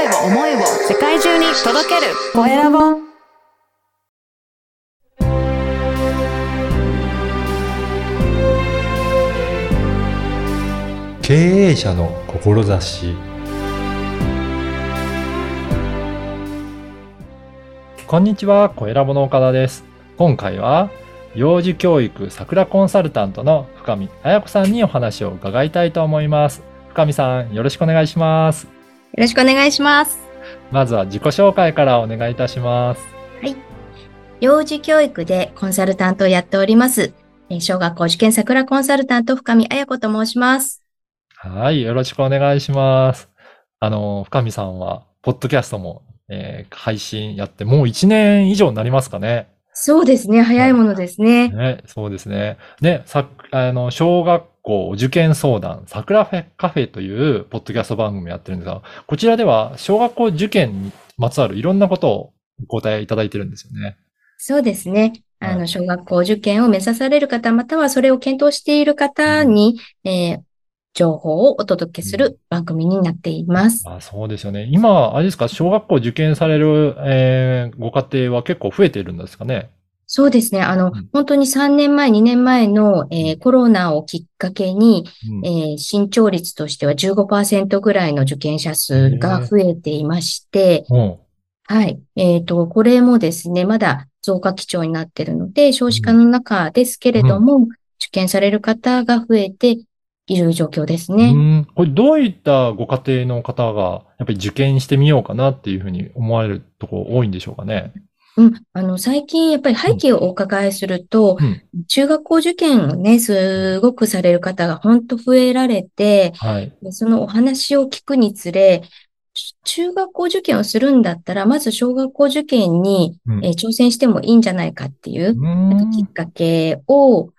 声を、思いを世界中に届けるコエラボ経営者の志こんにちは、小ラボの岡田です。今回は、幼児教育桜コンサルタントの深見彩子さんにお話を伺いたいと思います。深見さん、よろしくお願いします。よろしくお願いします。まずは自己紹介からお願いいたします。幼児教育でコンサルタントをやっております。えー小学校受験桜コンサルタント深見彩子と申します。はい、よろしくお願いします。あの、深見さんは、ポッドキャストも、えー配信やって、もう1年以上になりますかね。そうですね。早いものですね。ね、そうですね。で、さ、あの、小学校受験相談、桜フェカフェというポッドキャスト番組やってるんですが、こちらでは小学校受験にまつわるいろんなことをお答えいただいてるんですよね。そうですね。あの、はい小学校受験を目指される方、またはそれを検討している方に、えー情報をお届けする番組になっています。あ、そうですよね。今、あれですか、小学校受験される、えーご家庭は結構増えているんですかね？そうですね。あのうん、本当に3年前、2年前の、えーコロナをきっかけに、うんえー伸長率としては15%ぐらいの受験者数が増えていまして、うんはい。えっと、これもですね、まだ増加基調になっているので、少子化の中ですけれども、受験される方が増えている状況ですうね。んこれどういったご家庭の方が、やっぱり受験してみようかなっていうふうに思われるところ多いんでしょうかね。うん。あの、最近やっぱり背景をお伺いすると、うん中学校受験をね、すごくされる方が本当増えられて、はい。でそのお話を聞くにつれ、中学校受験をするんだったら、まず小学校受験に、うんえー挑戦してもいいんじゃないかっていう、うきっんかけを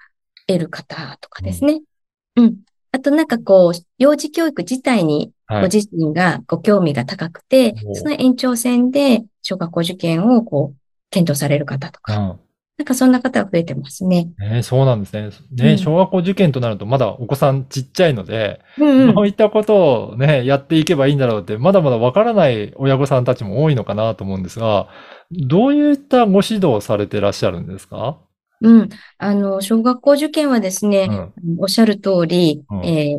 得る方とかですね。うん。あとなんかこう、幼児教育自体にはい。ご自身がご興味が高くて、おその延長線で小学校受験をこう、検討される方とか、うんなんかそんな方が増えてますね。ね、そうなんですね。ね、うん小学校受験となるとまだお子さんちっちゃいので、うんうんどういったことをね、やっていけばいいんだろうって、まだまだわからない親御さんたちも多いのかなと思うんですが、どういったご指導をされてらっしゃるんですか？うん。あの、小学校受験はですね、うん。おっしゃる通り、うんえ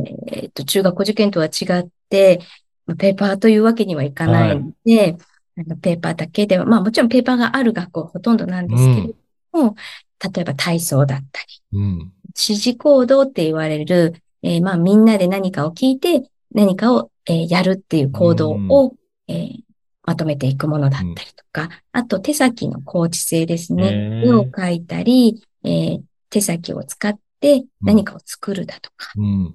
ーと、中学校受験とは違って、まあペーパーというわけにはいかないので、あのペーパーだけでは、まあもちろんペーパーがある学校ほとんどなんですけれども、例えば体操だったり、うん。指示行動って言われる、えーまあみんなで何かを聞いて何かを、えーやるっていう行動を、えーまとめていくものだったりとか、あと手先の構築性ですね。絵を描いたり、えー手先を使って何かを作るだとか、うん。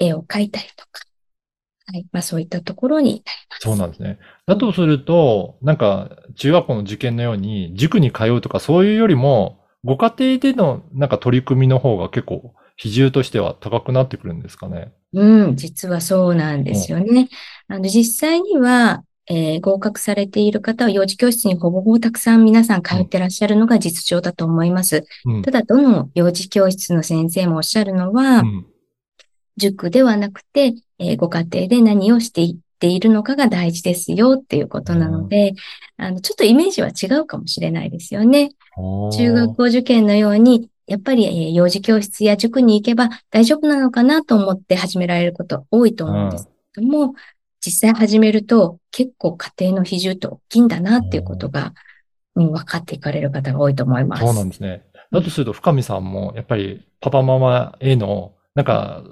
絵を描いたりとか、はい。まあそういったところになります。そうなんですね。だとすると、なんか、中学校の受験のように、塾に通うとかそういうよりも、ご家庭でのなんか取り組みの方が結構、比重としては高くなってくるんですかね。うん、実はそうなんですよね。あの、実際には、えー合格されている方は幼児教室にほぼほぼたくさん皆さん通ってらっしゃるのが実情だと思います。うん。ただ、どの幼児教室の先生もおっしゃるのは、うん。塾ではなくて、えーご家庭で何をしていっているのかが大事ですよっていうことなので、あの、ちょっとイメージは違うかもしれないですよね。中学校受験のように、やっぱり、えー幼児教室や塾に行けば大丈夫なのかなと思って始められること多いと思うんですけども、実際始めると結構家庭の比重って大きいんだなっていうことが、うん、分かっていかれる方が多いと思います。そうなんですね。だとすると、深見さんも、やっぱり、パパママへの、なんか、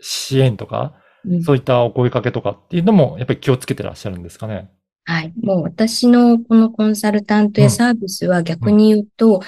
支援とか、うんそういったお声かけとかっていうのも、やっぱり気をつけてらっしゃるんですかね？はい。もう私のこのコンサルタントうんやサービスは逆に言うと、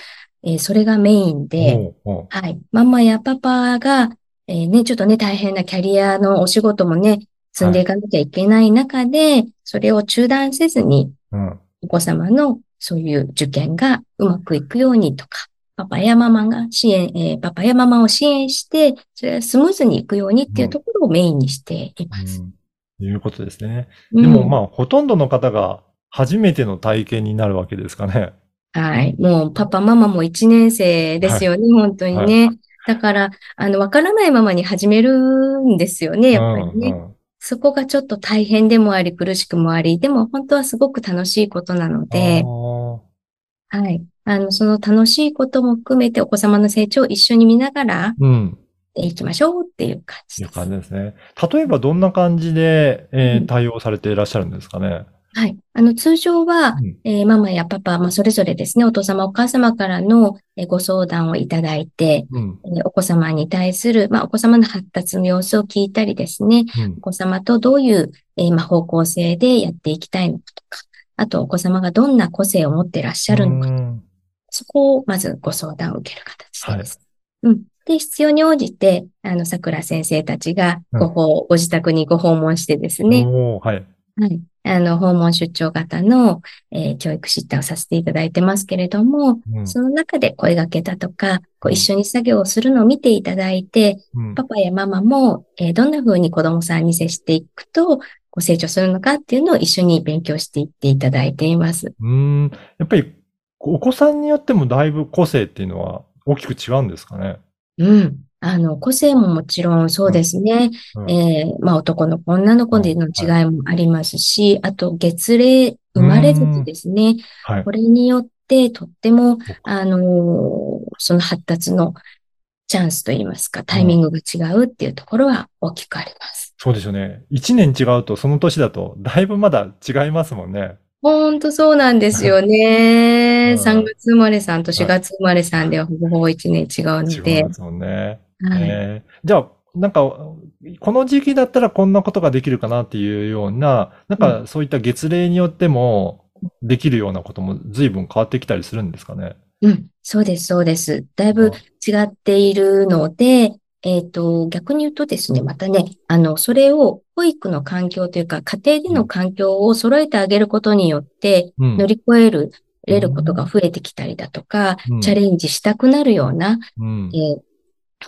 えーそれがメインで、おうおうはい。ママやパパが、えーね、ちょっとね、大変なキャリアのお仕事もね、積んでいかなきゃいけない中で、それを中断せずに、うん。お子様のそういう受験がうまくいくようにとか、パパやママが支援、えーパパやママを支援して、それがスムーズにいくようにっていうところをメインにしています。うんいうことですね。うんでもまあ、ほとんどの方が初めての体験になるわけですかね。はい。もうパパ、ママも1年生ですよね、本当にね。だから、あの、わからないままに始めるんですよね、やっぱりね。うんうんそこがちょっと大変でもあり、苦しくもあり、でも本当はすごく楽しいことなので、はい。あの、その楽しいことも含めてお子様の成長を一緒に見ながら、うん。いきましょうっていう感じいうです。感じですね。例えばどんな感じで、えーうん対応されていらっしゃるんですかね？はい。あの、通常は、うんえーママやパパ、まあ、それぞれですね、お父様、お母様からの、えーご相談をいただいて、うん。えーお子様に対する、まあ、お子様の発達の様子を聞いたりですね、うんお。子様とどういう、えーまあ、方向性でやっていきたいのかとか、あと、お子様がどんな個性を持っていらっしゃるのか、うんそこをまずご相談を受ける形でです。うん。で、必要に応じて、あの、桜先生たちがご訪、ご自宅にご訪問してですね、はい。はい。あの、訪問出張型の、えー教育指導をさせていただいてますけれども、うんその中で声掛けだとか、こううん一緒に作業をするのを見ていただいて、うんパパやママも、えーどんな風に子供さんに接していくと、ご成長するのかっていうのを一緒に勉強していっていただいています。うーん。やっぱり、お子さんによってもだいぶ個性っていうのは大きく違うんですかね？うん。あの、個性ももちろんそうですね。うんえーまあ男の子、女の子での違いもありますし、あと月齢、生まれ月ですね。はいこ。れによってとってもあのーその発達のチャンスといいますか、タイミングが違うっていうところは大きくあります。そうですよね。一年違うとその年だとだいぶまだ違いますもんね。ほんとそうなんですようね。ん3月生まれさんと4月生まれさんではほぼほぼ1年違うのでま。すもんね。はい。えーじゃあ、なんか、この時期だったらこんなことができるかなっていうような、なんかそういった月齢によってもできるようなことも随分変わってきたりするんですかね？うん、そうです、そうです。だいぶ違っているので、えっと、逆に言うとですね、またね、あの、それを保育の環境というか、家庭での環境を揃えてあげることによって、うん。乗り越える、れることが増えてきたりだとか、うん。チャレンジしたくなるような、うん。え。ー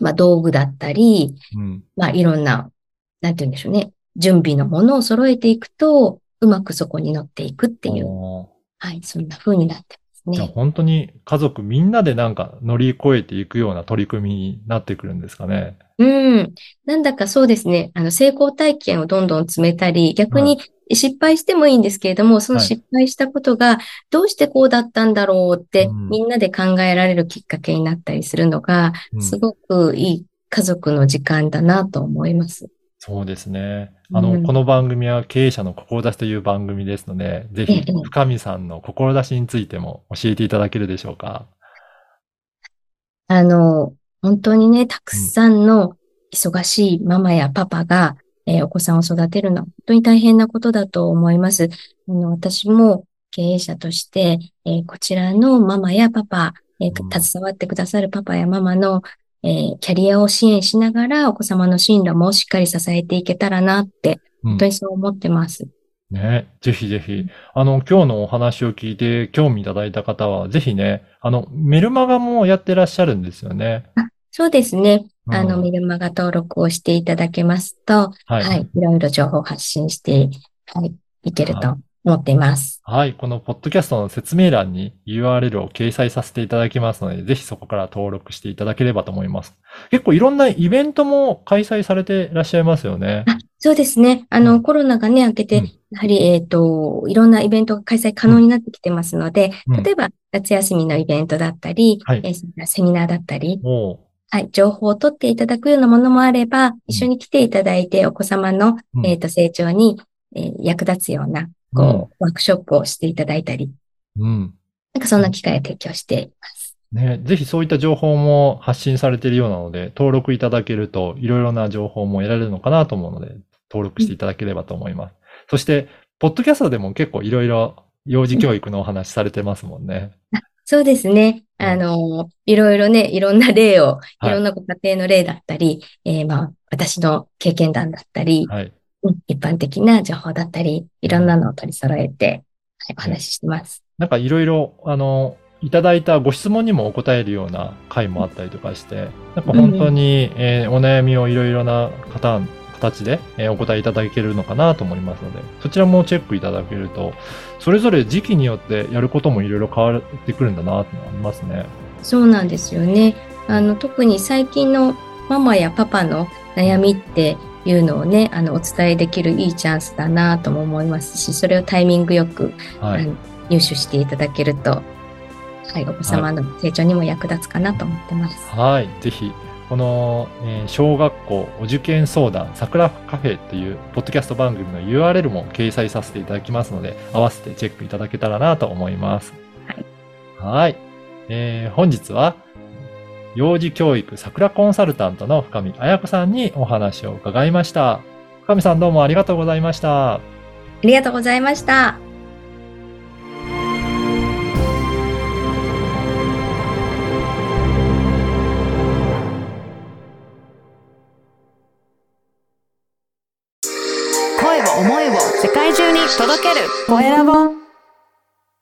まあ、道具だったり、うん。まあ、いろんな、なんて言うんでしょうね、準備のものを揃えていくと、うまくそこに乗っていくっていう、はい、そんな風になってますじゃあね。本当に家族みんなでなんか乗り越えていくような取り組みになってくるんですかね。うん。なんだかそうですね。あの、成功体験をどんどん詰めたり、逆に失敗してもいいんですけれども、そのはい失敗したことがどうしてこうだったんだろうって、うんみんなで考えられるきっかけになったりするのが、うんすごくいい家族の時間だなと思います。そうですね。あの、うんこの番組は経営者の志という番組ですので、ぜひええ、深見さんの志についても教えていただけるでしょうか？あの、本当にね、たくさんの忙しいママやパパが、えーお子さんを育てるのは本当に大変なことだと思います。あの、私も経営者として、えーこちらのママやパパ、えーうん携わってくださるパパやママの、えーキャリアを支援しながらお子様の進路もしっかり支えていけたらなって、うん本当にそう思ってます。ね、ぜひぜひ、あの、今日のお話を聞いて興味いただいた方は、ぜひね、あの、メルマガもやってらっしゃるんですよね。そうですね。うんあの、メルマガ登録をしていただけますと、はい。はい。いろいろ情報を発信して、はい。いけると思っています。はい。このポッドキャストの説明欄に URL を掲載させていただきますので、ぜひそこから登録していただければと思います。結構いろんなイベントも開催されていらっしゃいますよね。あそうですね。あうの、コロナがね、明けて、うんやはり、えっと、いろんなイベントが開催可能になってきてますので、うん例えば、夏休みのイベントだったり、はいえーセミナーだったり、はい、情報を取っていただくようなものもあれば、一緒に来ていただいて、お子様の、うんえっと、成長に、えー役立つような、こう、ワークショップをしていただいたり、うん。なんかそんな機会を提供しています。ね、ぜひそういった情報も発信されているようなので、登録いただけるといろいろな情報も得られるのかなと思うので、登録していただければと思います。そして、ポッドキャストでも結構いろいろ幼児教育のお話されてますもんね。そうですね。うんあの、いろいろね、いろんな例を、はいいろんなご家庭の例だったり、えーまあ、私の経験談だったり、はい。うん一般的な情報だったり、いろんなのを取り揃えて、はい、お話ししてます。なんかいろいろ、あの、いただいたご質問にもお答えるような回もあったりとかして、なんか本当に、えーお悩みをいろいろな方、形で、えーお答えいただけるのかなと思いますので、そちらもチェックいただけると、それぞれ時期によってやることもいろいろ変わってくるんだなって思いますね。そうなんですよね。あの、特に最近のママやパパの悩みって、いうのをね、あの、お伝えできるいいチャンスだなとも思いますし、それをタイミングよく、はい。入手していただけると、はい、お子様の成長にも役立つかなと思ってます。はい。ぜひ、この、えー小学校お受験相談、桜カフェっていう、ポッドキャスト番組の URL も掲載させていただきますので、合わせてチェックいただけたらなと思います。はい。はい。えー本日は、幼児教育桜コンサルタントの深見彩子さんにお話を伺いました。深見さんどうもありがとうございました。ありがとうございました。声を思いを世界中に届けるコエラボ